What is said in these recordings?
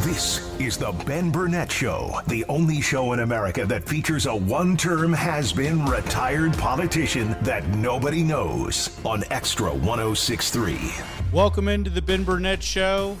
This is the Ben Burnett Show, the only show in America that features a one term has been retired politician that nobody knows on Extra 1063. Welcome into the Ben Burnett Show.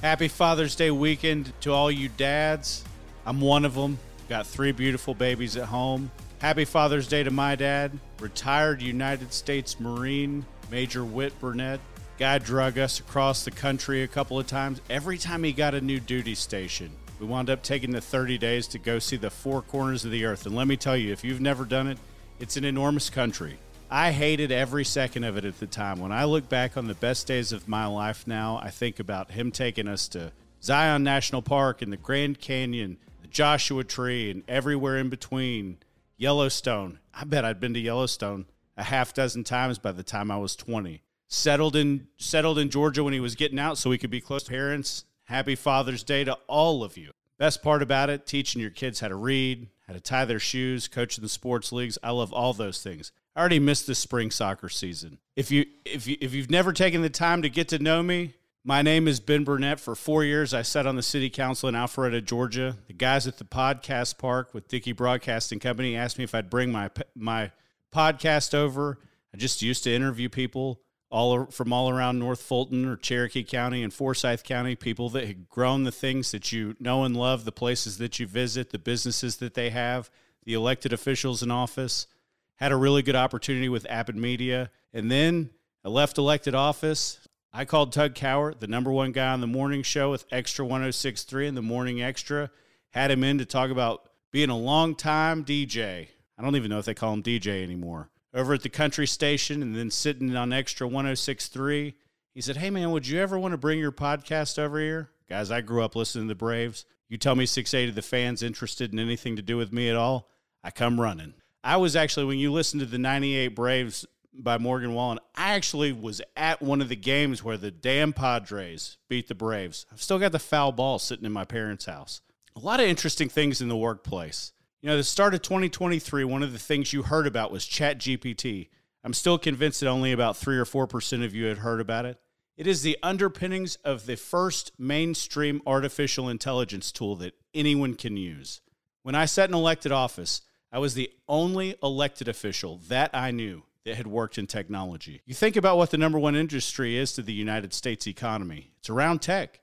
Happy Father's Day weekend to all you dads. I'm one of them. Got three beautiful babies at home. Happy Father's Day to my dad, retired United States Marine Major Whit Burnett. Guy drug us across the country a couple of times. Every time he got a new duty station, we wound up taking the 30 days to go see the four corners of the earth. And let me tell you, if you've never done it, it's an enormous country. I hated every second of it at the time. When I look back on the best days of my life now, I think about him taking us to Zion National Park and the Grand Canyon, the Joshua Tree, and everywhere in between. Yellowstone. I bet I'd been to Yellowstone a half dozen times by the time I was 20 settled in settled in Georgia when he was getting out so he could be close to parents. Happy Father's Day to all of you. Best part about it, teaching your kids how to read, how to tie their shoes, coaching the sports leagues. I love all those things. I already missed the spring soccer season. If you if you if you've never taken the time to get to know me, my name is Ben Burnett. For four years, I sat on the city council in Alpharetta, Georgia. The guys at the podcast park with Dickey Broadcasting Company asked me if I'd bring my my podcast over. I just used to interview people all from all around North Fulton or Cherokee County and Forsyth County, people that had grown the things that you know and love, the places that you visit, the businesses that they have, the elected officials in office. Had a really good opportunity with Appen Media. And then I left elected office. I called Tug Cowart, the number one guy on the morning show with Extra 1063 and the Morning Extra, had him in to talk about being a long time DJ. I don't even know if they call him DJ anymore over at the country station and then sitting on extra 1063 he said hey man would you ever want to bring your podcast over here? Guys i grew up listening to the braves. You tell me 680 the fans interested in anything to do with me at all i come running. I was actually when you listen to the 98 braves by morgan wallen i actually was at one of the games where the damn padres beat the braves. I've still got the foul ball sitting in my parents house. A lot of interesting things in the workplace you know, the start of 2023, one of the things you heard about was Chat GPT. I'm still convinced that only about 3 or 4% of you had heard about it. It is the underpinnings of the first mainstream artificial intelligence tool that anyone can use. When I sat in elected office, I was the only elected official that I knew that had worked in technology. You think about what the number one industry is to the United States economy. It's around tech.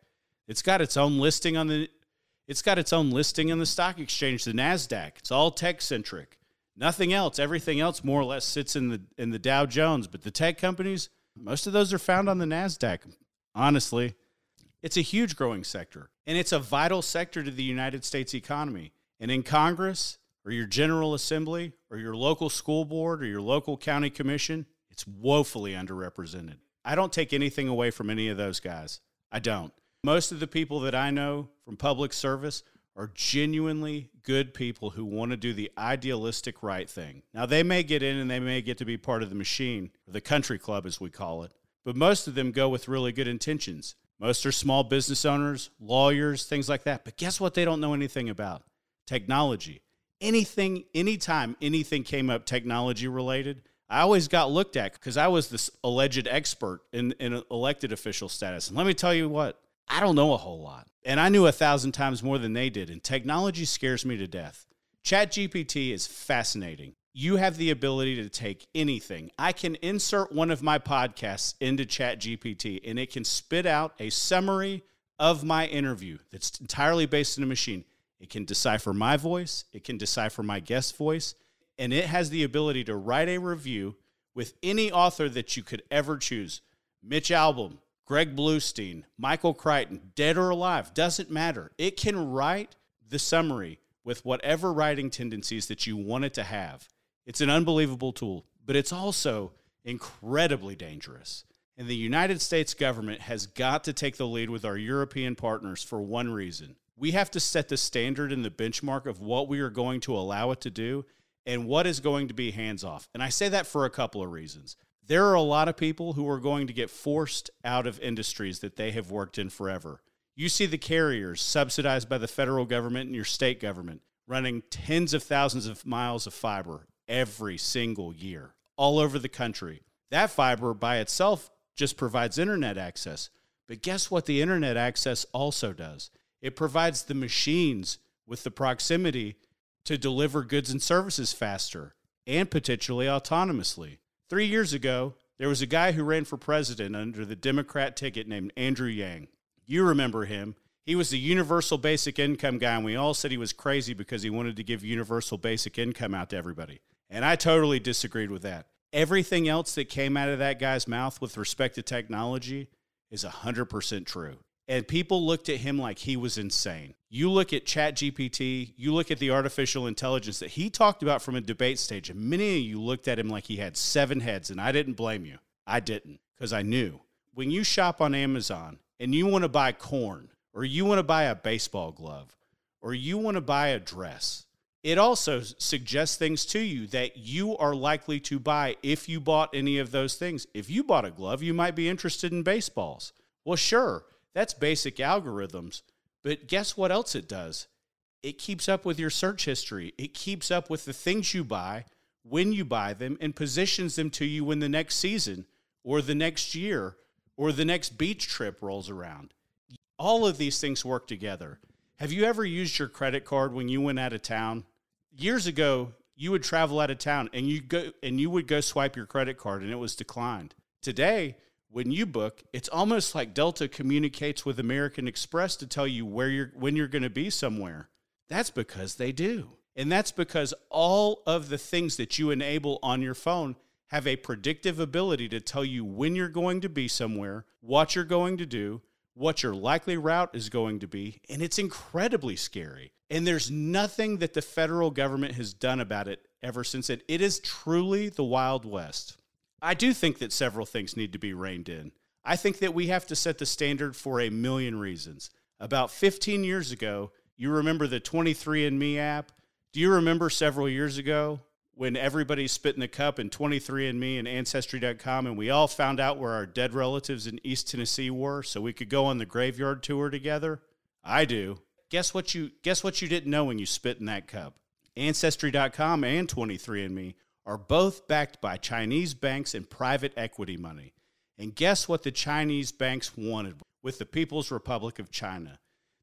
It's got its own listing on the it's got its own listing in the stock exchange, the Nasdaq. It's all tech centric. Nothing else. Everything else more or less sits in the in the Dow Jones, but the tech companies, most of those are found on the Nasdaq. Honestly, it's a huge growing sector, and it's a vital sector to the United States economy. And in Congress, or your General Assembly, or your local school board, or your local county commission, it's woefully underrepresented. I don't take anything away from any of those guys. I don't. Most of the people that I know from public service are genuinely good people who want to do the idealistic right thing. Now, they may get in and they may get to be part of the machine, the country club as we call it, but most of them go with really good intentions. Most are small business owners, lawyers, things like that. But guess what they don't know anything about? Technology. Anything, anytime anything came up technology related, I always got looked at because I was this alleged expert in, in elected official status. And let me tell you what, I don't know a whole lot. And I knew a thousand times more than they did. And technology scares me to death. ChatGPT is fascinating. You have the ability to take anything. I can insert one of my podcasts into ChatGPT and it can spit out a summary of my interview that's entirely based in a machine. It can decipher my voice, it can decipher my guest voice, and it has the ability to write a review with any author that you could ever choose. Mitch Albom, Greg Bluestein, Michael Crichton, dead or alive, doesn't matter. It can write the summary with whatever writing tendencies that you want it to have. It's an unbelievable tool, but it's also incredibly dangerous. And the United States government has got to take the lead with our European partners for one reason. We have to set the standard and the benchmark of what we are going to allow it to do and what is going to be hands off. And I say that for a couple of reasons. There are a lot of people who are going to get forced out of industries that they have worked in forever. You see the carriers subsidized by the federal government and your state government running tens of thousands of miles of fiber every single year all over the country. That fiber by itself just provides internet access. But guess what the internet access also does? It provides the machines with the proximity to deliver goods and services faster and potentially autonomously. Three years ago, there was a guy who ran for president under the Democrat ticket named Andrew Yang. You remember him. He was the universal basic income guy, and we all said he was crazy because he wanted to give universal basic income out to everybody. And I totally disagreed with that. Everything else that came out of that guy's mouth with respect to technology is 100% true. And people looked at him like he was insane. You look at ChatGPT, you look at the artificial intelligence that he talked about from a debate stage, and many of you looked at him like he had seven heads, and I didn't blame you. I didn't, because I knew. When you shop on Amazon and you want to buy corn, or you want to buy a baseball glove, or you want to buy a dress, it also suggests things to you that you are likely to buy if you bought any of those things. If you bought a glove, you might be interested in baseballs. Well, sure, that's basic algorithms, but guess what else it does? It keeps up with your search history. It keeps up with the things you buy, when you buy them, and positions them to you when the next season or the next year or the next beach trip rolls around. All of these things work together. Have you ever used your credit card when you went out of town? Years ago, you would travel out of town and you go and you would go swipe your credit card and it was declined. Today, when you book, it's almost like Delta communicates with American Express to tell you where you're when you're going to be somewhere. That's because they do. And that's because all of the things that you enable on your phone have a predictive ability to tell you when you're going to be somewhere, what you're going to do, what your likely route is going to be, and it's incredibly scary. And there's nothing that the federal government has done about it ever since it. It is truly the Wild West. I do think that several things need to be reined in. I think that we have to set the standard for a million reasons. About 15 years ago, you remember the 23andMe app? Do you remember several years ago when everybody spit in the cup and 23andMe and Ancestry.com, and we all found out where our dead relatives in East Tennessee were, so we could go on the graveyard tour together. I do. Guess what you guess what you didn't know when you spit in that cup? Ancestry.com and 23andMe are both backed by Chinese banks and private equity money. And guess what the Chinese banks wanted with the People's Republic of China?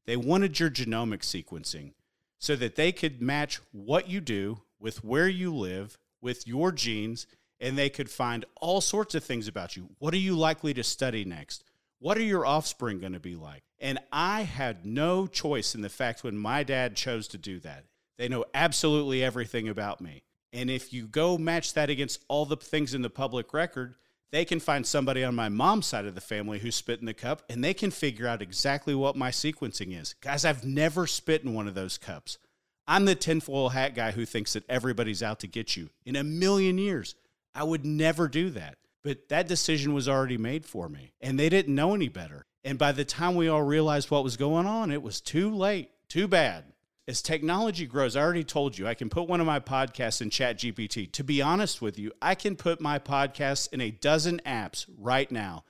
They wanted your genomic sequencing so that they could match what you do with where you live, with your genes, and they could find all sorts of things about you. What are you likely to study next? What are your offspring going to be like? And I had no choice in the fact when my dad chose to do that. They know absolutely everything about me. And if you go match that against all the things in the public record, they can find somebody on my mom's side of the family who spit in the cup and they can figure out exactly what my sequencing is. Guys, I've never spit in one of those cups. I'm the tinfoil hat guy who thinks that everybody's out to get you. In a million years, I would never do that. But that decision was already made for me, and they didn't know any better. And by the time we all realized what was going on, it was too late. Too bad. As technology grows, I already told you I can put one of my podcasts in ChatGPT. To be honest with you, I can put my podcasts in a dozen apps right now,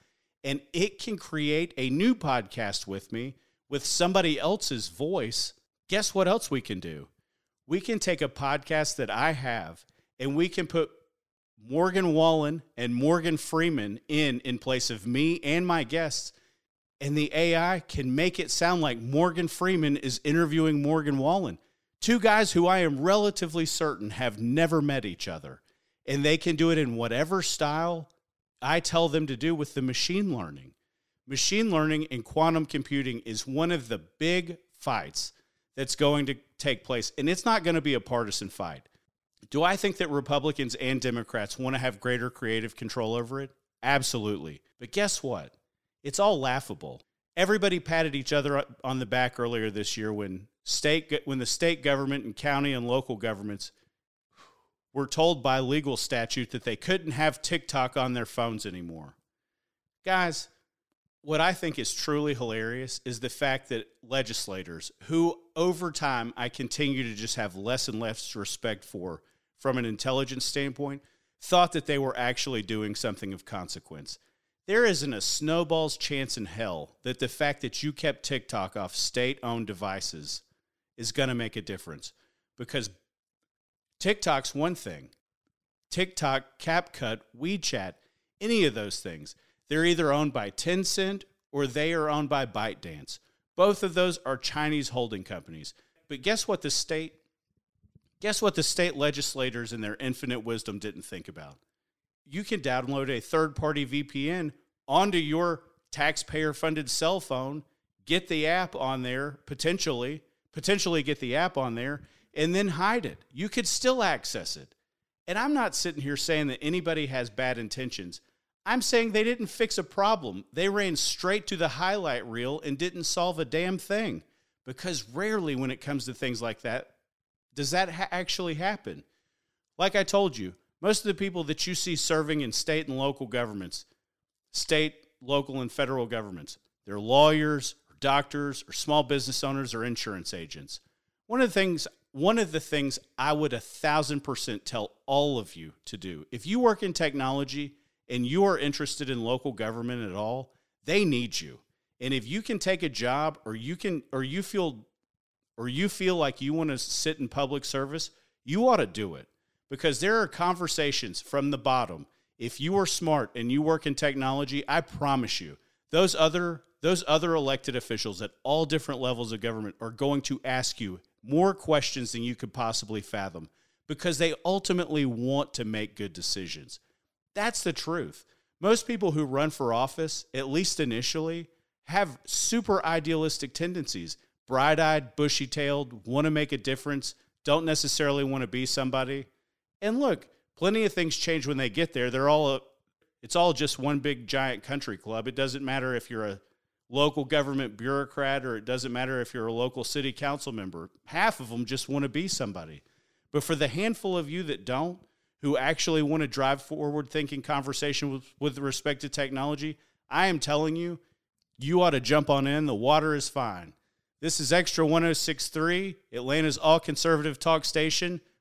and it can create a new podcast with me with somebody else's voice Guess what else we can do? We can take a podcast that I have and we can put Morgan Wallen and Morgan Freeman in in place of me and my guests and the AI can make it sound like Morgan Freeman is interviewing Morgan Wallen. Two guys who I am relatively certain have never met each other. And they can do it in whatever style I tell them to do with the machine learning. Machine learning and quantum computing is one of the big fights that's going to take place. And it's not going to be a partisan fight. Do I think that Republicans and Democrats want to have greater creative control over it? Absolutely. But guess what? It's all laughable. Everybody patted each other on the back earlier this year when state when the state government and county and local governments were told by legal statute that they couldn't have TikTok on their phones anymore. Guys, what I think is truly hilarious is the fact that legislators, who over time I continue to just have less and less respect for from an intelligence standpoint, thought that they were actually doing something of consequence. There isn't a snowball's chance in hell that the fact that you kept TikTok off state owned devices is going to make a difference because TikTok's one thing. TikTok, CapCut, WeChat, any of those things they're either owned by Tencent or they are owned by ByteDance. Both of those are Chinese holding companies. But guess what the state guess what the state legislators in their infinite wisdom didn't think about? You can download a third-party VPN onto your taxpayer funded cell phone, get the app on there potentially, potentially get the app on there and then hide it. You could still access it. And I'm not sitting here saying that anybody has bad intentions. I'm saying they didn't fix a problem. They ran straight to the highlight reel and didn't solve a damn thing. Because rarely, when it comes to things like that, does that ha- actually happen. Like I told you, most of the people that you see serving in state and local governments, state, local, and federal governments, they're lawyers, or doctors, or small business owners, or insurance agents. One of the things one of the things I would a thousand percent tell all of you to do if you work in technology and you are interested in local government at all, they need you. And if you can take a job or you can or you feel or you feel like you want to sit in public service, you ought to do it. Because there are conversations from the bottom. If you are smart and you work in technology, I promise you, those other those other elected officials at all different levels of government are going to ask you more questions than you could possibly fathom because they ultimately want to make good decisions. That's the truth. Most people who run for office, at least initially, have super idealistic tendencies bright eyed, bushy tailed, want to make a difference, don't necessarily want to be somebody. And look, plenty of things change when they get there. They're all, a, it's all just one big giant country club. It doesn't matter if you're a local government bureaucrat or it doesn't matter if you're a local city council member. Half of them just want to be somebody. But for the handful of you that don't, who actually want to drive forward thinking conversation with, with respect to technology, I am telling you, you ought to jump on in. The water is fine. This is Extra 1063, Atlanta's all conservative talk station.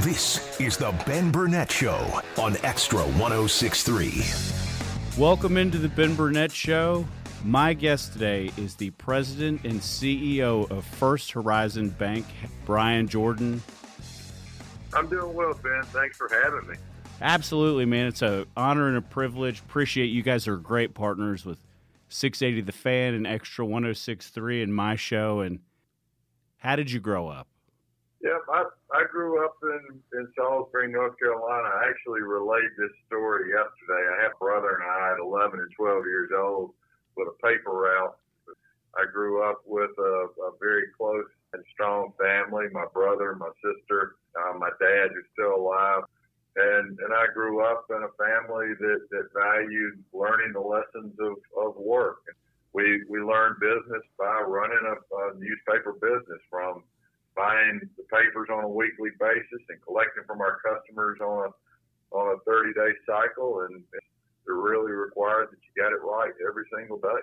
This is the Ben Burnett Show on Extra 1063. Welcome into the Ben Burnett Show. My guest today is the president and CEO of First Horizon Bank, Bryan Jordan. I'm doing well, Ben. Thanks for having me. Absolutely, man. It's an honor and a privilege. Appreciate you guys are great partners with 680 The Fan and Extra 1063 and my show. And how did you grow up? Yep, I, I grew up in, in Salisbury, North Carolina. I actually relayed this story yesterday. I have a brother and I at 11 and 12 years old with a paper route. I grew up with a, a very close and strong family. My brother, my sister, uh, my dad is still alive. And, and I grew up in a family that, that valued learning the lessons of, of work. We, we learned business by running a, a newspaper business from buying the papers on a weekly basis and collecting from our customers on a on a 30 day cycle, and it really required that you got it right every single day.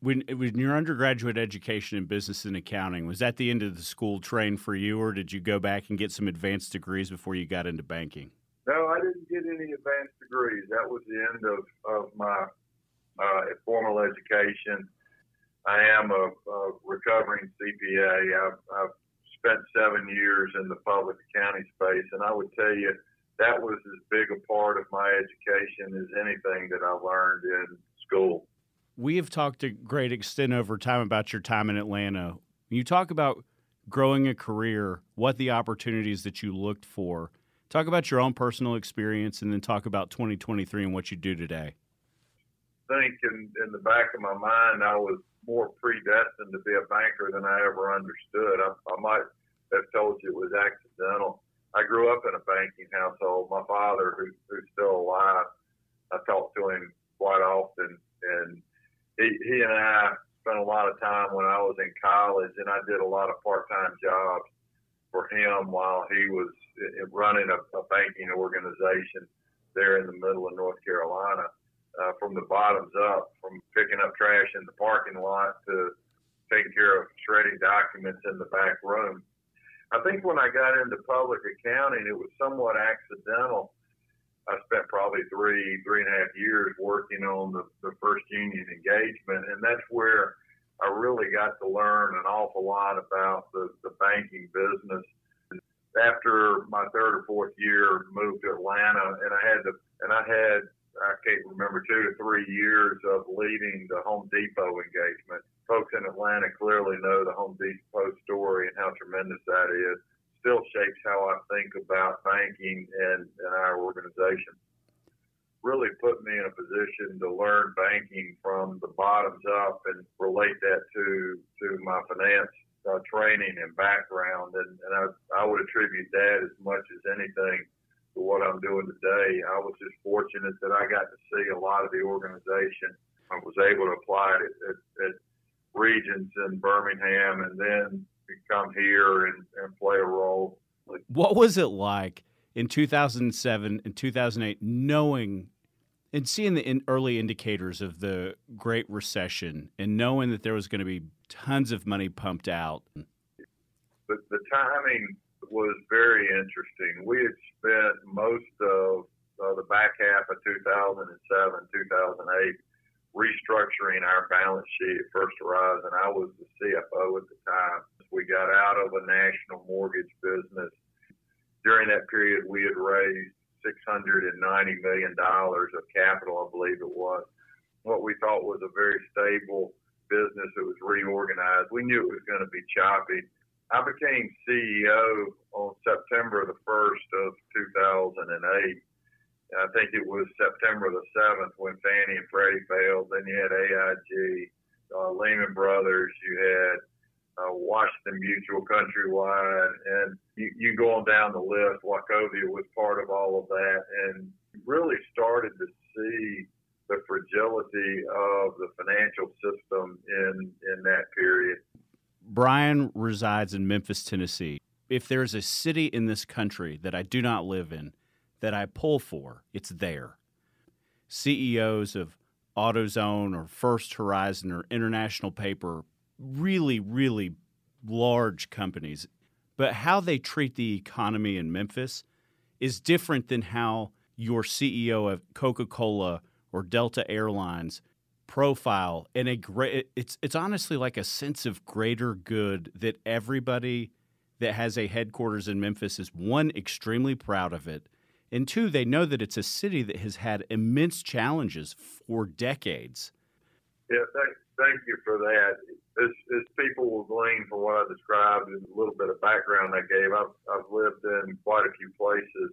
When, when your undergraduate education in business and accounting was that the end of the school train for you, or did you go back and get some advanced degrees before you got into banking? No, I didn't get any advanced degrees. That was the end of, of my uh, formal education. I am a, a recovering CPA. I've, I've spent seven years in the public accounting space, and I would tell you that was as big a part of my education as anything that I learned in school. We have talked to great extent over time about your time in Atlanta. When you talk about growing a career, what the opportunities that you looked for, talk about your own personal experience, and then talk about 2023 and what you do today. I think in, in the back of my mind, I was more predestined to be a banker than I ever understood. I, I might have told you it was accidental. I grew up in a banking household. My father, who, who's still alive, I talk to him quite often, and he, he and I spent a lot of time when I was in college, and I did a lot of part-time jobs for him while he was eh, eh, running a, a banking organization there in the middle of North Carolina uh, from the bottoms up, from picking up trash in the parking lot to taking care of shredding documents in the back room. I think when I got into public accounting, it was somewhat accidental. I spent probably three, three and a half years working on the, the first union engagement, and that's where I really got to learn an awful lot about the, the banking business. After my third or fourth year, moved to Atlanta, and I had to, and I had I can't remember two to three years of leading the Home Depot engagement. Folks in Atlanta clearly know the Home Depot story and how tremendous that is. Still shapes how I think about banking and, and our organization. Really put me in a position to learn banking from the bottoms up and relate that to to my finance uh, training and background. And, and I, I would attribute that as much as anything to what I'm doing today. I was just fortunate that I got to see a lot of the organization. I was able to apply it at, at, at Regions in Birmingham and then come here and, and play a role. What was it like in 2007 and 2008 knowing and seeing the in early indicators of the Great Recession and knowing that there was going to be tons of money pumped out? The, the timing was very interesting. We had spent most of uh, the back half of 2007, 2008 restructuring our balance sheet at First Horizon. I was the CFO at the time. We got out of a national mortgage business. During that period, we had raised $690 million of capital, I believe it was. What we thought was a very stable business. It was reorganized. We knew it was going to be choppy. I became CEO on September the 1st of 2008. I think it was September the 7th when Fannie and Freddie failed. Then you had AIG, uh, Lehman Brothers, you had uh, Washington Mutual Countrywide, and you, you go on down the list. Wachovia was part of all of that, and really started to see the fragility of the financial system in in that period. Bryan resides in Memphis, Tennessee. If there's a city in this country that I do not live in that I pull for, it's there. CEOs of AutoZone or First Horizon or International Paper, really, really large companies. But how they treat the economy in Memphis is different than how your CEO of Coca Cola or Delta Airlines profile and a great it's it's honestly like a sense of greater good that everybody that has a headquarters in Memphis is one extremely proud of it and two they know that it's a city that has had immense challenges for decades. Yeah thank, thank you for that. As, as people will glean from what I described and a little bit of background I gave I've, I've lived in quite a few places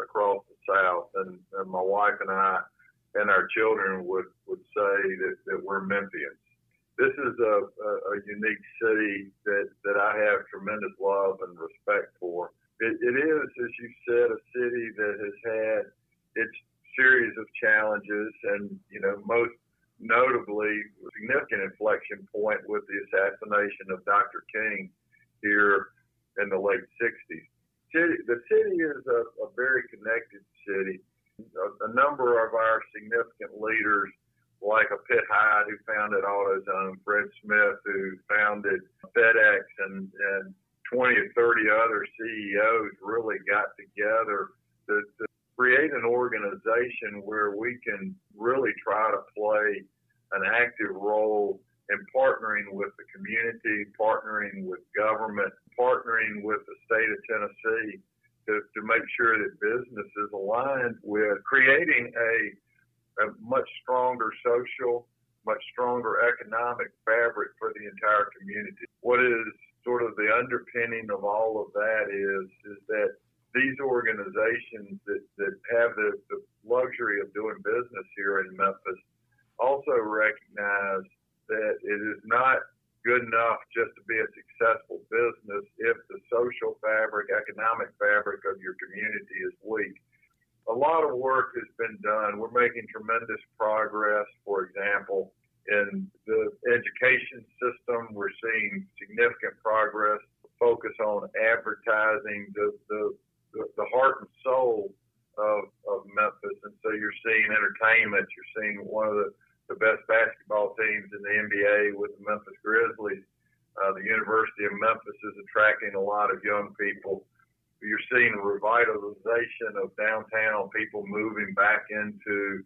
across the South and, and my wife and I and our children would, would say that, that we're Memphians. This is a, a, a unique city that, that I have tremendous love and respect for. It, it is, as you said, a city that has had its series of challenges and, you know, most notably significant inflection point with the assassination of Dr. King here in the late 60s. City, the city is a, a very connected city a, a number of our significant leaders, like a Pitt Hyde who founded AutoZone, Fred Smith who founded FedEx, and, and 20 or 30 other CEOs really got together to, to create an organization where we can really try to play an active role in partnering with the community, partnering with government, partnering with the state of Tennessee to, to make sure that business is aligned with creating a, a much stronger social, much stronger economic fabric for the entire community. What is sort of the underpinning of all of that is is that these organizations that, that have the, the luxury of doing business here in Memphis also recognize that it is not good enough just to be a successful business if the social fabric, economic fabric of your community is weak. A lot of work has been done. We're making tremendous progress, for example, in the education system. We're seeing significant progress, focus on advertising, the, the, the, heart and soul of, of Memphis. And so you're seeing entertainment, you're seeing one of the the best basketball teams in the NBA with the Memphis Grizzlies. Uh, the University of Memphis is attracting a lot of young people. You're seeing a revitalization of downtown, people moving back into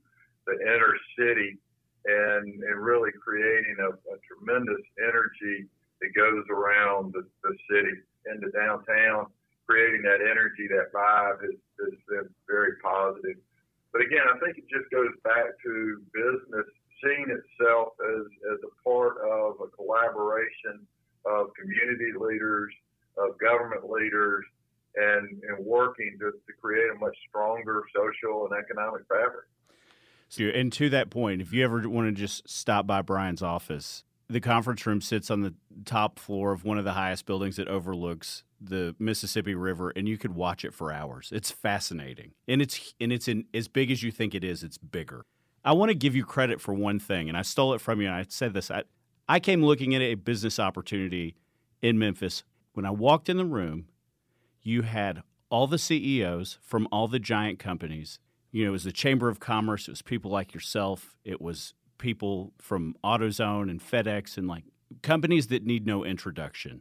the inner city and, and really creating a, a tremendous energy that goes around the, the city into downtown. Creating that energy, that vibe has, has been very positive. But again, I think it just goes back to business seeing itself as, as a part of a collaboration of community leaders, of government leaders, and, and working to, to create a much stronger and economic fabric. So, and to that point, if you ever want to just stop by Bryan's office, the conference room sits on the top floor of one of the highest buildings that overlooks the Mississippi River, and you could watch it for hours. It's fascinating, and it's and it's in, as big as you think it is. It's bigger. I want to give you credit for one thing, and I stole it from you. And I said this: I, I came looking at a business opportunity in Memphis. When I walked in the room, you had all the CEOs from all the giant companies. You know, it was the Chamber of Commerce. It was people like yourself. It was people from AutoZone and FedEx and like companies that need no introduction.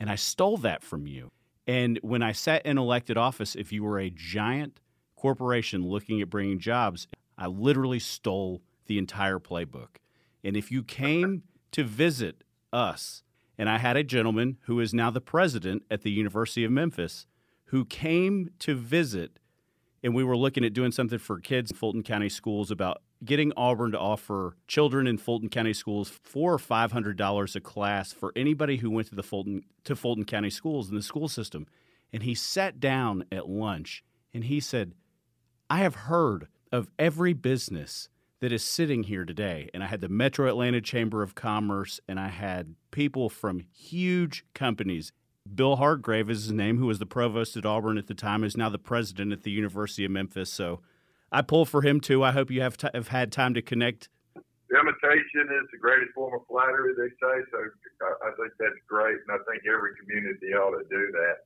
And I stole that from you. And when I sat in elected office, if you were a giant corporation looking at bringing jobs, I literally stole the entire playbook. And if you came to visit us, and I had a gentleman who is now the president at the University of Memphis who came to visit, and we were looking at doing something for kids in Fulton County schools about getting Auburn to offer children in Fulton County schools four or five hundred dollars a class for anybody who went to the Fulton to Fulton County schools in the school system. And he sat down at lunch and he said, I have heard of every business that is sitting here today. And I had the Metro Atlanta Chamber of Commerce, and I had people from huge companies. Bill Hardgrave is his name, who was the provost at Auburn at the time, is now the president at the University of Memphis. So I pull for him too. I hope you have, t- have had time to connect. Imitation is the greatest form of flattery, they say. So I think that's great, and I think every community ought to do that.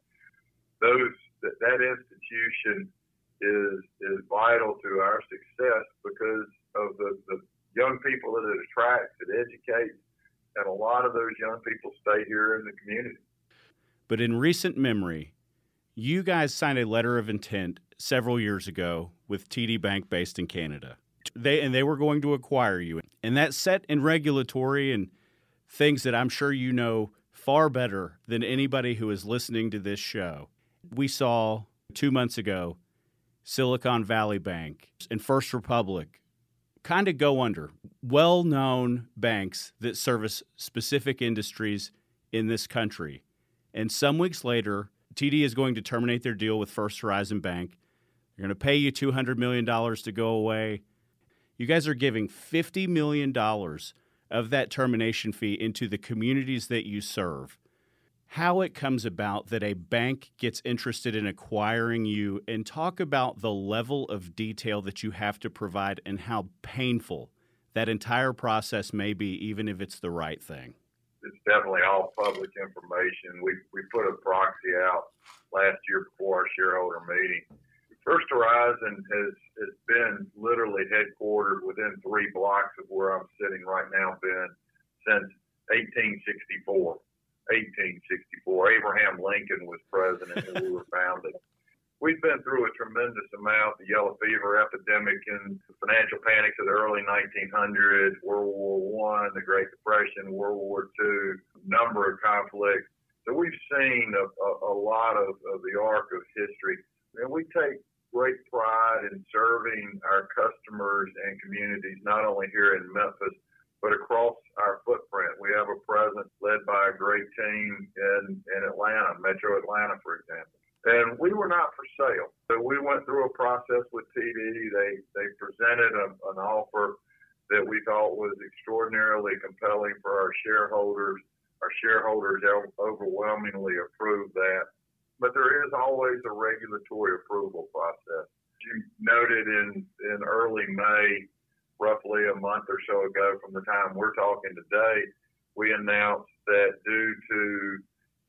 Those that, that institution is is vital to our success because of the, the young people that it attracts, it educates, and a lot of those young people stay here in the community. But in recent memory, you guys signed a letter of intent several years ago with TD Bank based in Canada. They and they were going to acquire you. And that set in regulatory and things that I'm sure you know far better than anybody who is listening to this show. We saw 2 months ago Silicon Valley Bank, and First Republic kind of go under. Well known banks that service specific industries in this country. And some weeks later, TD is going to terminate their deal with First Horizon Bank. They're going to pay you $200 million to go away. You guys are giving $50 million of that termination fee into the communities that you serve how it comes about that a bank gets interested in acquiring you and talk about the level of detail that you have to provide and how painful that entire process may be, even if it's the right thing. It's definitely all public information. We, we put a proxy out last year before our shareholder meeting. First Horizon has, has been literally headquartered within three blocks of where I'm sitting right now, Ben, since 1864. 1864. Abraham Lincoln was president when we were founded. We've been through a tremendous amount the yellow fever epidemic and the financial panics of the early 1900s, World War One, the Great Depression, World War Two, number of conflicts. So we've seen a, a, a lot of, of the arc of history, and we take great pride in serving our customers and communities, not only here in Memphis, but across our footprint. We have a presence led by a great team in, in Atlanta, Metro Atlanta, for example. And we were not for sale. So we went through a process with TD. They, they presented a, an offer that we thought was extraordinarily compelling for our shareholders. Our shareholders overwhelmingly approved that. But there is always a regulatory approval process. You noted in, in early May, roughly a month or so ago from the time we're talking today, we announced that due to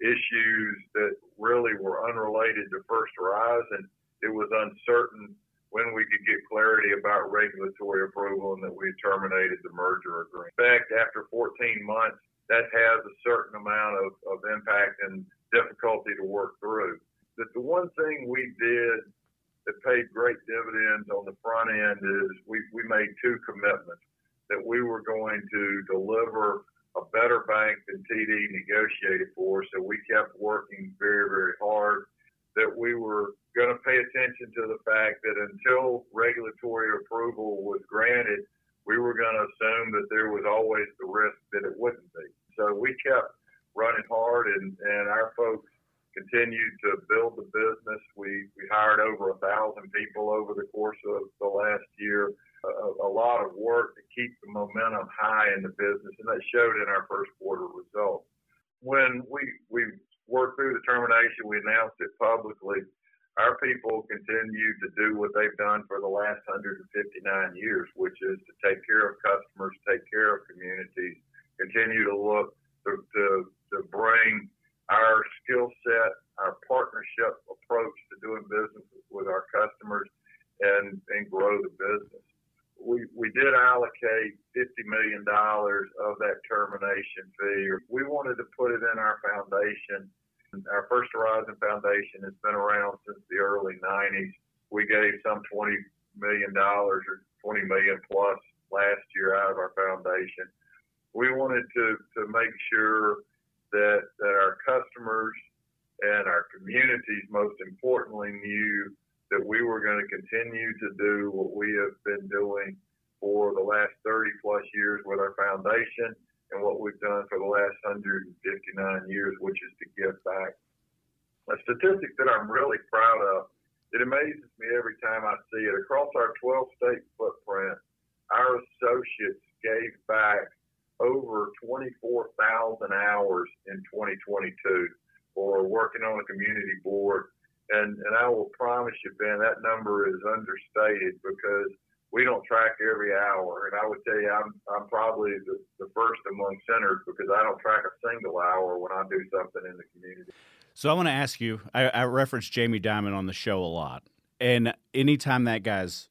issues that really were unrelated to First Horizon. It was uncertain when we could get clarity about regulatory approval and that we had terminated the merger agreement. In fact, after 14 months, that has a certain amount of, of impact and difficulty to work through. But the one thing we did that paid great dividends on the front end is we, we made two commitments that we were going to deliver a better bank than TD negotiated for. So we kept working very, very hard. That we were going to pay attention to the fact that until regulatory approval was granted, we were going to assume that there was always the risk that it wouldn't be. So we kept running hard, and, and our folks continued to build the business. We, we hired over a thousand people over the course of the last year a, a lot of work to keep the momentum high in the business, and that showed in our first quarter results. When we we worked through the termination, we announced it publicly. Our people continue to do what they've done for the last 159 years, which is to take care of customers, take care of communities, continue to look to, to, to bring our skill set, our partnership approach to doing business with our customers and, and grow the business we, we did allocate $50 million of that termination fee. We wanted to put it in our foundation. Our First Horizon Foundation has been around since the early 90s. We gave some $20 million or 20 million plus last year out of our foundation. We wanted to, to make sure that, that our customers and our communities, most importantly, knew that we were going to continue to do what we have been doing for the last 30 plus years with our foundation and what we've done for the last 159 years, which is to give back. A statistic that I'm really proud of, it amazes me every time I see it. Across our 12 state footprint, our associates gave back over 24,000 hours in 2022 for working on a community board and, and I will promise you, Ben, that number is understated because we don't track every hour. And I would tell you, I'm, I'm probably the, the first among centers because I don't track a single hour when I do something in the community. So I want to ask you, I, I reference Jamie Dimon on the show a lot. And anytime that guy's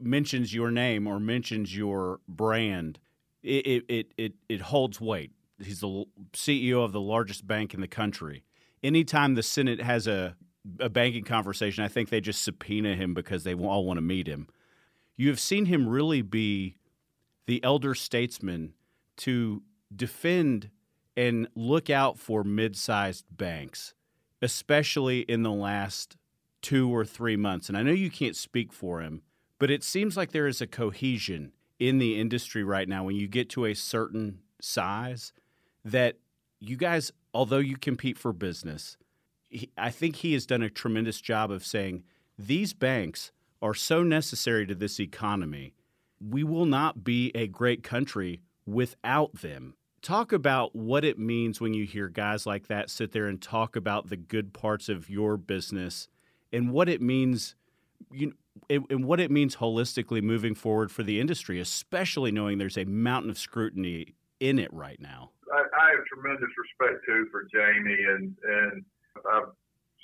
mentions your name or mentions your brand, it, it, it, it holds weight. He's the CEO of the largest bank in the country. Anytime the Senate has a a banking conversation, I think they just subpoena him because they all want to meet him. You have seen him really be the elder statesman to defend and look out for mid sized banks, especially in the last two or three months. And I know you can't speak for him, but it seems like there is a cohesion in the industry right now when you get to a certain size that you guys, although you compete for business, he, I think he has done a tremendous job of saying these banks are so necessary to this economy. We will not be a great country without them. Talk about what it means when you hear guys like that sit there and talk about the good parts of your business and what it means you and what it means holistically moving forward for the industry, especially knowing there's a mountain of scrutiny in it right now. I, I have tremendous respect too for Jamie and and I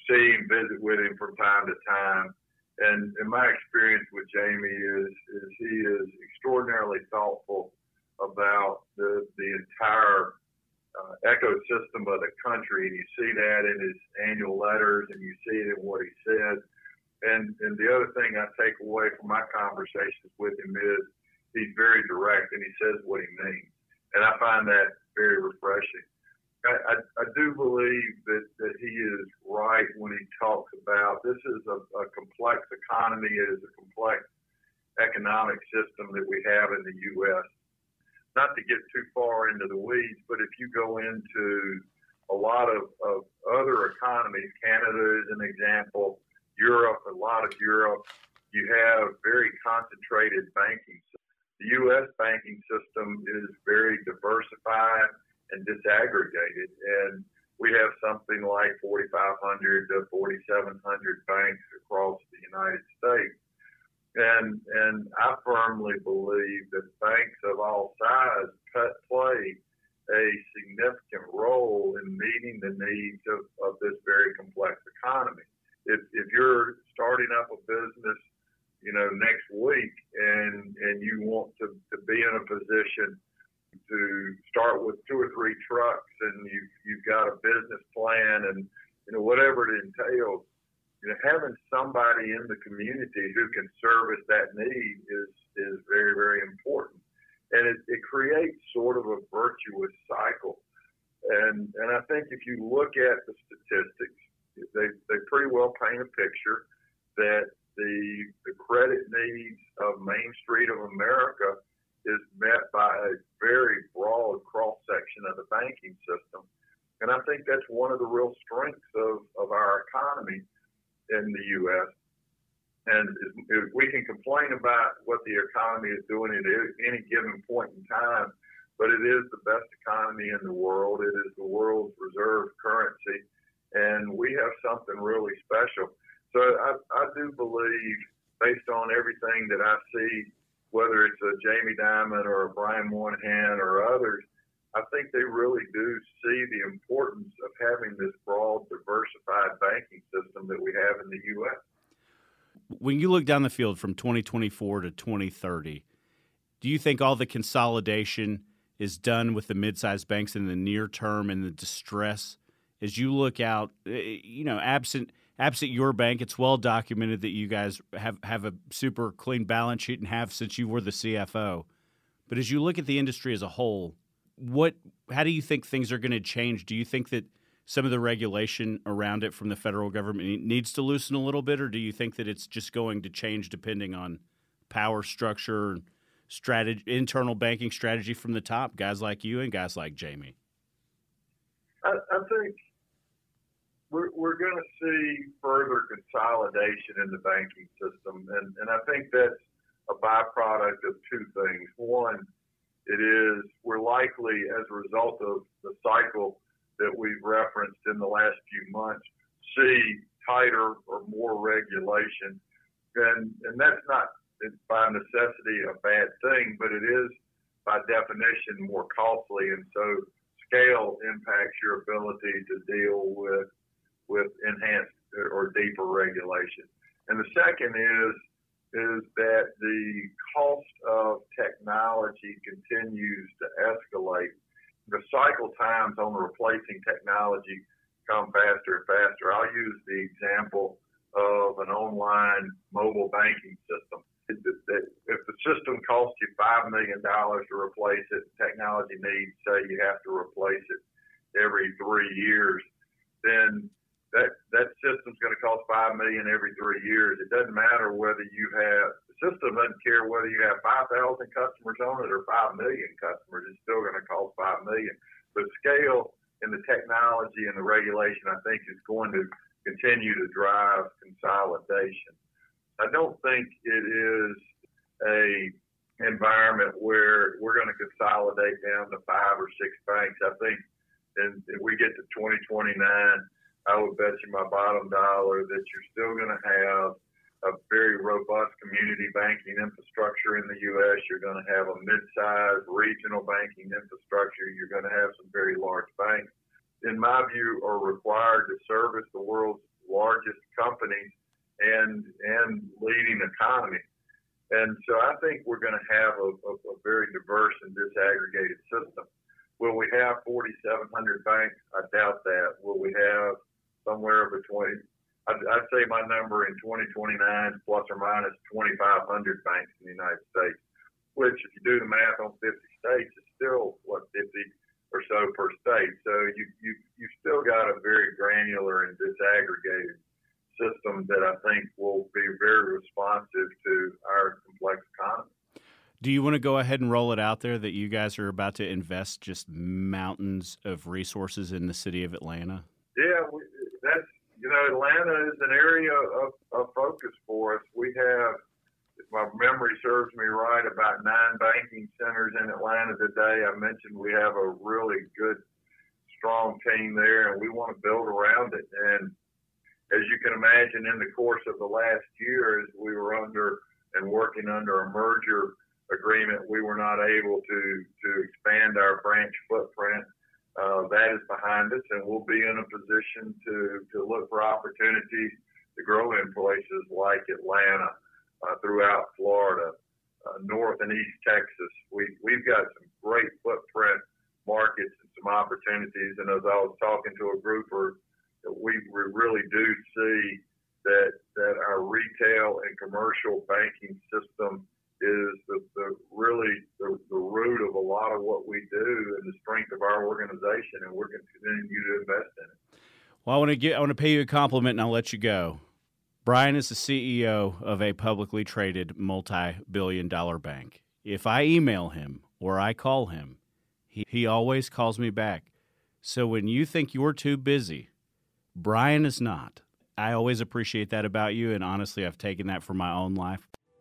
see him, visit with him from time to time. And, and my experience with Jamie is, is he is extraordinarily thoughtful about the, the entire uh, ecosystem of the country. And you see that in his annual letters and you see it in what he says. And and the other thing I take away from my conversations with him is he's very direct and he says what he means, and I find that very refreshing. I, I, I do believe that, that he is right when he talks about this is a, a complex economy. It is a complex economic system that we have in the U.S. Not to get too far into the weeds, but if you go into a lot of, of other economies, Canada is an example, Europe, a lot of Europe, you have very concentrated banking. The U.S. banking system is very diversified and disaggregated, and we have something like 4,500 to 4,700 banks across the United States. And, and I firmly believe that banks of all size play a significant role in meeting the needs of, of this very complex economy. If, if you're starting up a business, you know, next week and, and you want to, to be in a position to start with two or three trucks and you've, you've got a business plan and, you know, whatever it entails, you know, having somebody in the community who can service that need is, is very, very important and it, it creates sort of a virtuous cycle. And and I think if you look at the statistics, they they pretty well paint a picture that the the credit needs of Main Street of America is met by a very broad cross section of the banking system. And I think that's one of the real strengths of, of our economy in the U.S. And we can complain about what the economy is doing at any given point in time, but it is the best economy in the world. It is the world's reserve currency, and we have something really special. So I, I do believe, based on everything that I see, whether it's a Jamie Dimon or a Brian Moynihan or others, I think they really do see the importance of having this broad, diversified banking system that we have in the U.S when you look down the field from 2024 to 2030, do you think all the consolidation is done with the mid-sized banks in the near term and the distress as you look out? Eh, you know, absent absent your bank, it's well documented that you guys have have a super clean balance sheet and have since you were the CFO. But as you look at the industry as a whole, what how do you think things are going to change? Do you think that some of the regulation around it from the federal government needs to loosen a little bit, or do you think that it's just going to change depending on power structure, strategy, internal banking strategy from the top, guys like you and guys like Jamie? I, I think we're, we're going to see further consolidation in the banking system, and, and I think that's a byproduct of two things. One, it is we're likely, as a result of the cycle that we've referenced in the last few months see tighter or more regulation. And, and that's not by necessity a bad thing, but it is by definition more costly. And so scale impacts your ability to deal with, with enhanced or deeper regulation. And the second is, is that the cost of technology continues to escalate the cycle times on replacing technology come faster and faster. I'll use the example of an online mobile banking system. If the system costs you $5 million to replace it, technology needs say you have to replace it every three years, then that, that system's going to cost 5 million every three years. It doesn't matter whether you have the system doesn't care whether you have 5,000 customers on it or 5 million customers. It's still going to cost 5 million. But scale and the technology and the regulation, I think, is going to continue to drive consolidation. I don't think it is a environment where we're going to consolidate down to five or six banks. I think, and if we get to 2029, I would bet you my bottom dollar that you're still going to have a very robust community banking infrastructure in the U.S. You're going to have a mid-sized regional banking infrastructure. You're going to have some very large banks. In my view, are required to service the world's largest companies and and leading economy. And so I think we're going to have a, a, a very diverse and disaggregated system. Will we have 4,700 banks? I doubt that. Will we have somewhere between I'd, I'd say my number in 2029 is plus or minus 2,500 banks in the United States, which, if you do the math on 50 states, is still what 50 or so per state. So you you you still got a very granular and disaggregated system that I think will be very responsive to our complex economy. Do you want to go ahead and roll it out there that you guys are about to invest just mountains of resources in the city of Atlanta? Yeah, you know Atlanta is an area of, of focus for us. We have, if my memory serves me right, about nine banking centers in Atlanta today. I mentioned we have a really good, strong team there, and we want to build around it. And as you can imagine, in the course of the last year, as we were under and working under a merger agreement, we were not able to to expand our branch footprint. Uh, that is behind us, and we'll be in a position to to look for opportunities to grow in places like Atlanta, uh, throughout Florida, uh, North and East Texas. We we've got some great footprint markets and some opportunities. And as I was talking to a grouper, we really do see that that our retail and commercial banking system is the, the really the, the root of a lot of what we do and the strength of our organization, and we're going to continue to invest in it. Well, I want to get I want to pay you a compliment, and I'll let you go. Bryan is the CEO of a publicly traded multi-billion-dollar bank. If I email him or I call him, he, he always calls me back. So when you think you're too busy, Bryan is not. I always appreciate that about you, and honestly, I've taken that for my own life.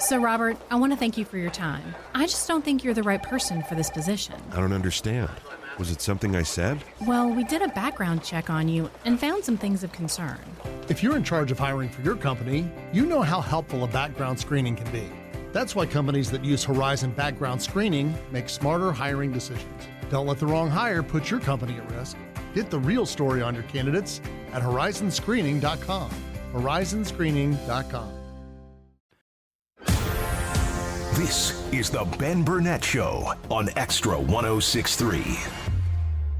So, Robert, I want to thank you for your time. I just don't think you're the right person for this position. I don't understand. Was it something I said? Well, we did a background check on you and found some things of concern. If you're in charge of hiring for your company, you know how helpful a background screening can be. That's why companies that use Horizon background screening make smarter hiring decisions. Don't let the wrong hire put your company at risk. Get the real story on your candidates at horizonscreening.com. Horizonscreening.com. This is the Ben Burnett Show on Extra 1063.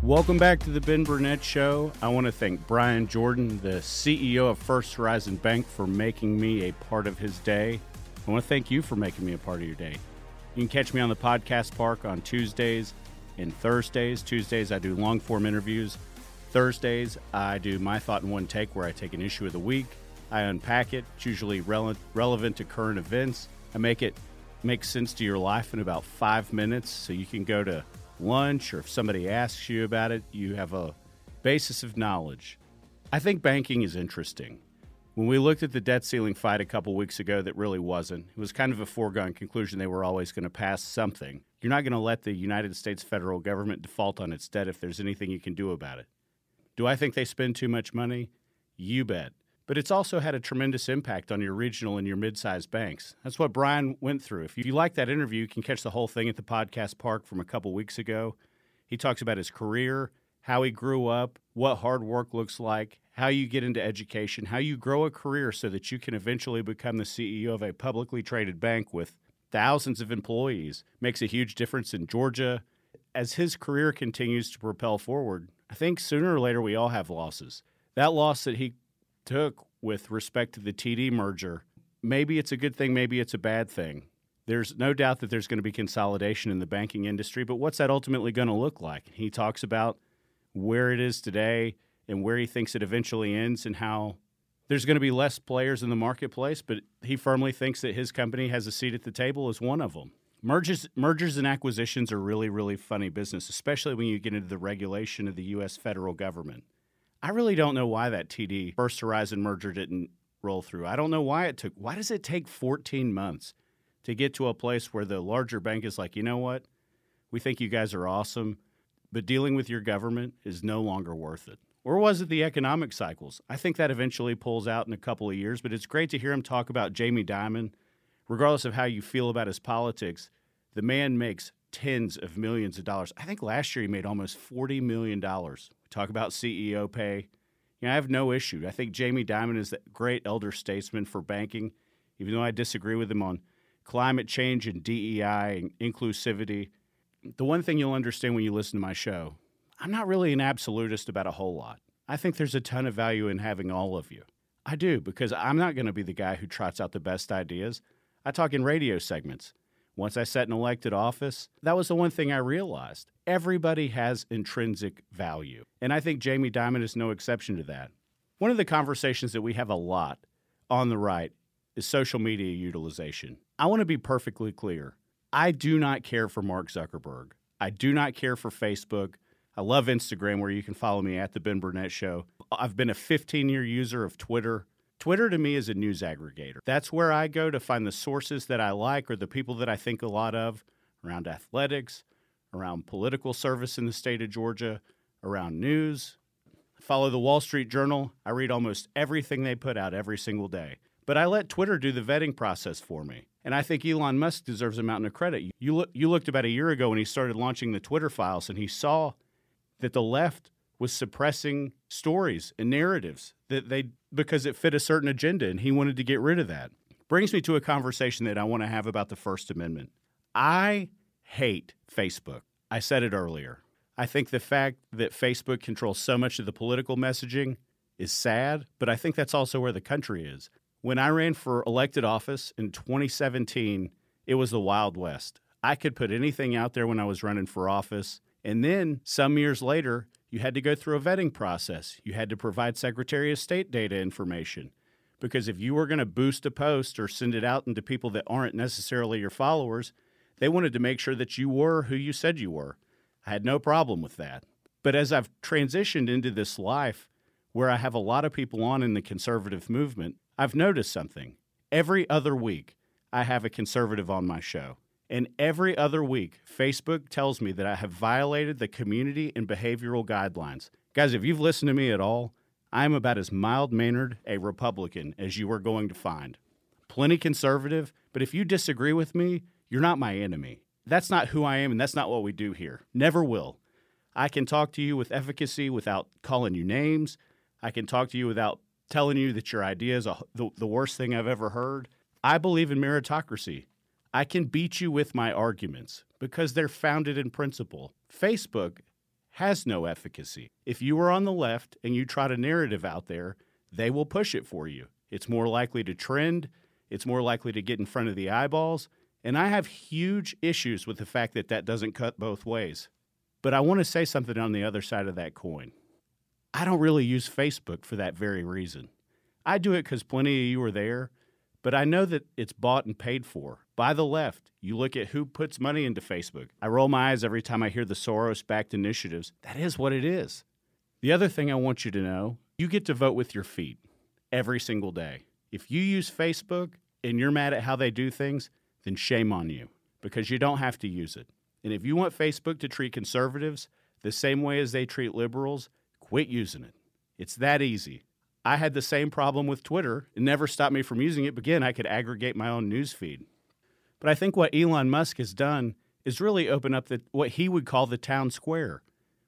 Welcome back to the Ben Burnett Show. I want to thank Bryan Jordan, the CEO of First Horizon Bank, for making me a part of his day. I want to thank you for making me a part of your day. You can catch me on the podcast park on Tuesdays and Thursdays. Tuesdays, I do long form interviews. Thursdays, I do my thought in one take where I take an issue of the week. I unpack it. It's usually rele- relevant to current events. I make it make sense to your life in about five minutes so you can go to lunch or if somebody asks you about it, you have a basis of knowledge. I think banking is interesting. When we looked at the debt ceiling fight a couple weeks ago, that really wasn't. It was kind of a foregone conclusion they were always going to pass something. You're not going to let the United States federal government default on its debt if there's anything you can do about it. Do I think they spend too much money? You bet but it's also had a tremendous impact on your regional and your mid-sized banks. That's what Bryan went through. If you like that interview, you can catch the whole thing at the podcast park from a couple weeks ago. He talks about his career, how he grew up, what hard work looks like, how you get into education, how you grow a career so that you can eventually become the CEO of a publicly traded bank with thousands of employees. Makes a huge difference in Georgia. As his career continues to propel forward, I think sooner or later we all have losses. That loss that he took with respect to the TD merger, maybe it's a good thing, maybe it's a bad thing. There's no doubt that there's going to be consolidation in the banking industry, but what's that ultimately going to look like? He talks about where it is today and where he thinks it eventually ends and how there's going to be less players in the marketplace, but he firmly thinks that his company has a seat at the table as one of them. Mergers, mergers and acquisitions are really, really funny business, especially when you get into the regulation of the U.S. federal government. I really don't know why that TD First Horizon merger didn't roll through. I don't know why it took. Why does it take 14 months to get to a place where the larger bank is like, you know what? We think you guys are awesome, but dealing with your government is no longer worth it. Or was it the economic cycles? I think that eventually pulls out in a couple of years, but it's great to hear him talk about Jamie Dimon. Regardless of how you feel about his politics, the man makes tens of millions of dollars. I think last year he made almost $40 million. Talk about CEO pay. You know, I have no issue. I think Jamie Dimon is a great elder statesman for banking, even though I disagree with him on climate change and DEI and inclusivity. The one thing you'll understand when you listen to my show, I'm not really an absolutist about a whole lot. I think there's a ton of value in having all of you. I do, because I'm not going to be the guy who trots out the best ideas. I talk in radio segments. Once I set an elected office, that was the one thing I realized. Everybody has intrinsic value. And I think Jamie Dimon is no exception to that. One of the conversations that we have a lot on the right is social media utilization. I want to be perfectly clear. I do not care for Mark Zuckerberg. I do not care for Facebook. I love Instagram, where you can follow me at The Ben Burnett Show. I've been a 15 year user of Twitter. Twitter to me is a news aggregator. That's where I go to find the sources that I like or the people that I think a lot of around athletics, around political service in the state of Georgia, around news. I follow the Wall Street Journal. I read almost everything they put out every single day. But I let Twitter do the vetting process for me. And I think Elon Musk deserves a mountain of credit. You, look, you looked about a year ago when he started launching the Twitter files and he saw that the left was suppressing stories and narratives that they because it fit a certain agenda and he wanted to get rid of that. Brings me to a conversation that I want to have about the First Amendment. I hate Facebook. I said it earlier. I think the fact that Facebook controls so much of the political messaging is sad, but I think that's also where the country is. When I ran for elected office in 2017, it was the Wild West. I could put anything out there when I was running for office. And then some years later, you had to go through a vetting process. You had to provide Secretary of State data information. Because if you were going to boost a post or send it out into people that aren't necessarily your followers, they wanted to make sure that you were who you said you were. I had no problem with that. But as I've transitioned into this life where I have a lot of people on in the conservative movement, I've noticed something. Every other week, I have a conservative on my show. And every other week, Facebook tells me that I have violated the community and behavioral guidelines. Guys, if you've listened to me at all, I am about as mild mannered a Republican as you are going to find. Plenty conservative, but if you disagree with me, you're not my enemy. That's not who I am, and that's not what we do here. Never will. I can talk to you with efficacy without calling you names. I can talk to you without telling you that your idea is a, the, the worst thing I've ever heard. I believe in meritocracy. I can beat you with my arguments because they're founded in principle. Facebook has no efficacy. If you are on the left and you trot a narrative out there, they will push it for you. It's more likely to trend, it's more likely to get in front of the eyeballs. And I have huge issues with the fact that that doesn't cut both ways. But I want to say something on the other side of that coin. I don't really use Facebook for that very reason. I do it because plenty of you are there, but I know that it's bought and paid for by the left. You look at who puts money into Facebook. I roll my eyes every time I hear the Soros backed initiatives. That is what it is. The other thing I want you to know you get to vote with your feet every single day. If you use Facebook and you're mad at how they do things, then shame on you because you don't have to use it. And if you want Facebook to treat conservatives the same way as they treat liberals, quit using it. It's that easy. I had the same problem with Twitter. It never stopped me from using it. But again, I could aggregate my own news feed. But I think what Elon Musk has done is really open up the, what he would call the town square,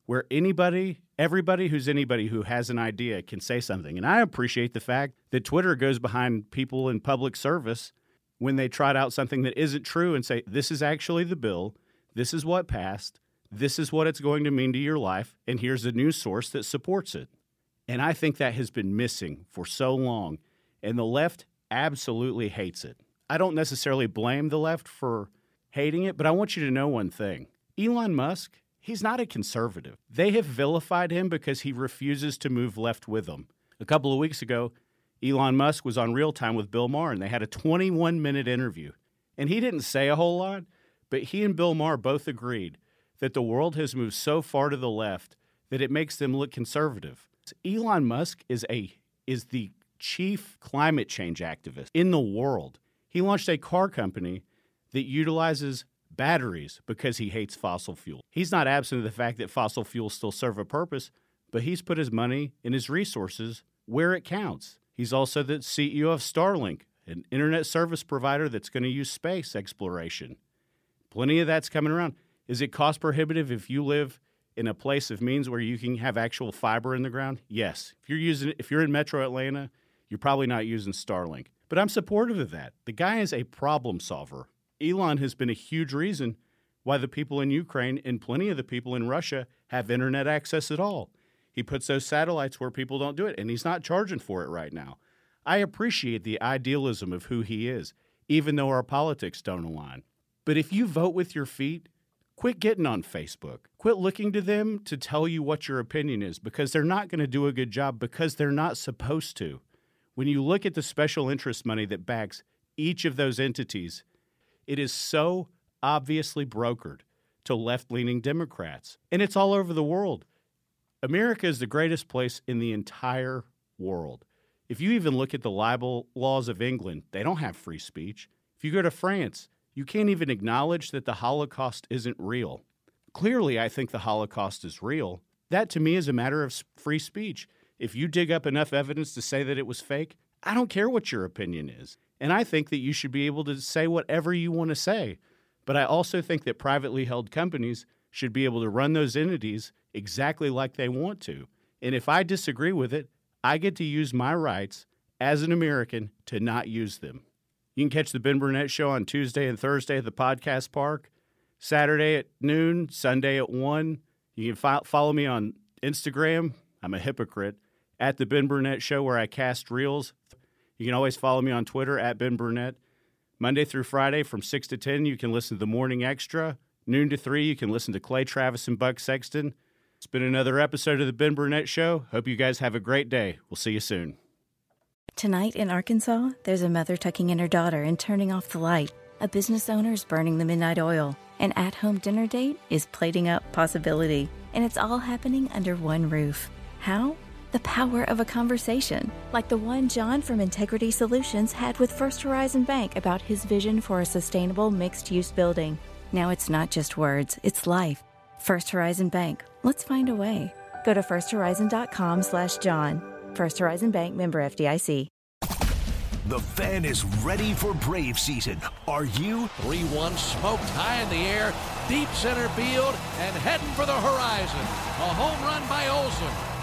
where anybody, everybody who's anybody who has an idea can say something. And I appreciate the fact that Twitter goes behind people in public service when they trot out something that isn't true and say, this is actually the bill, this is what passed, this is what it's going to mean to your life, and here's a news source that supports it. And I think that has been missing for so long. And the left absolutely hates it. I don't necessarily blame the left for hating it, but I want you to know one thing Elon Musk, he's not a conservative. They have vilified him because he refuses to move left with them. A couple of weeks ago, Elon Musk was on Real Time with Bill Maher, and they had a 21 minute interview. And he didn't say a whole lot, but he and Bill Maher both agreed that the world has moved so far to the left that it makes them look conservative. Elon Musk is a is the chief climate change activist in the world. He launched a car company that utilizes batteries because he hates fossil fuel. He's not absent of the fact that fossil fuels still serve a purpose, but he's put his money and his resources where it counts. He's also the CEO of Starlink, an internet service provider that's going to use space exploration. Plenty of that's coming around. Is it cost prohibitive if you live in a place of means where you can have actual fiber in the ground? Yes. If you're using if you're in Metro Atlanta, you're probably not using Starlink. But I'm supportive of that. The guy is a problem solver. Elon has been a huge reason why the people in Ukraine and plenty of the people in Russia have internet access at all. He puts those satellites where people don't do it, and he's not charging for it right now. I appreciate the idealism of who he is, even though our politics don't align. But if you vote with your feet, quit getting on Facebook. Quit looking to them to tell you what your opinion is because they're not going to do a good job because they're not supposed to. When you look at the special interest money that backs each of those entities, it is so obviously brokered to left leaning Democrats. And it's all over the world. America is the greatest place in the entire world. If you even look at the libel laws of England, they don't have free speech. If you go to France, you can't even acknowledge that the Holocaust isn't real. Clearly, I think the Holocaust is real. That to me is a matter of free speech. If you dig up enough evidence to say that it was fake, I don't care what your opinion is. And I think that you should be able to say whatever you want to say. But I also think that privately held companies should be able to run those entities exactly like they want to. And if I disagree with it, I get to use my rights as an American to not use them. You can catch the Ben Burnett Show on Tuesday and Thursday at the Podcast Park, Saturday at noon, Sunday at 1. You can follow me on Instagram. I'm a hypocrite. At the Ben Burnett Show, where I cast reels. You can always follow me on Twitter at Ben Burnett. Monday through Friday from 6 to 10, you can listen to the Morning Extra. Noon to 3, you can listen to Clay Travis and Buck Sexton. It's been another episode of the Ben Burnett Show. Hope you guys have a great day. We'll see you soon. Tonight in Arkansas, there's a mother tucking in her daughter and turning off the light. A business owner is burning the midnight oil. An at home dinner date is plating up possibility. And it's all happening under one roof. How? The power of a conversation, like the one John from Integrity Solutions had with First Horizon Bank about his vision for a sustainable mixed use building. Now it's not just words, it's life. First Horizon Bank. Let's find a way. Go to firsthorizon.com slash John. First Horizon Bank member FDIC. The fan is ready for Brave season. Are you? 3 1 smoked high in the air, deep center field, and heading for the horizon. A home run by Olson.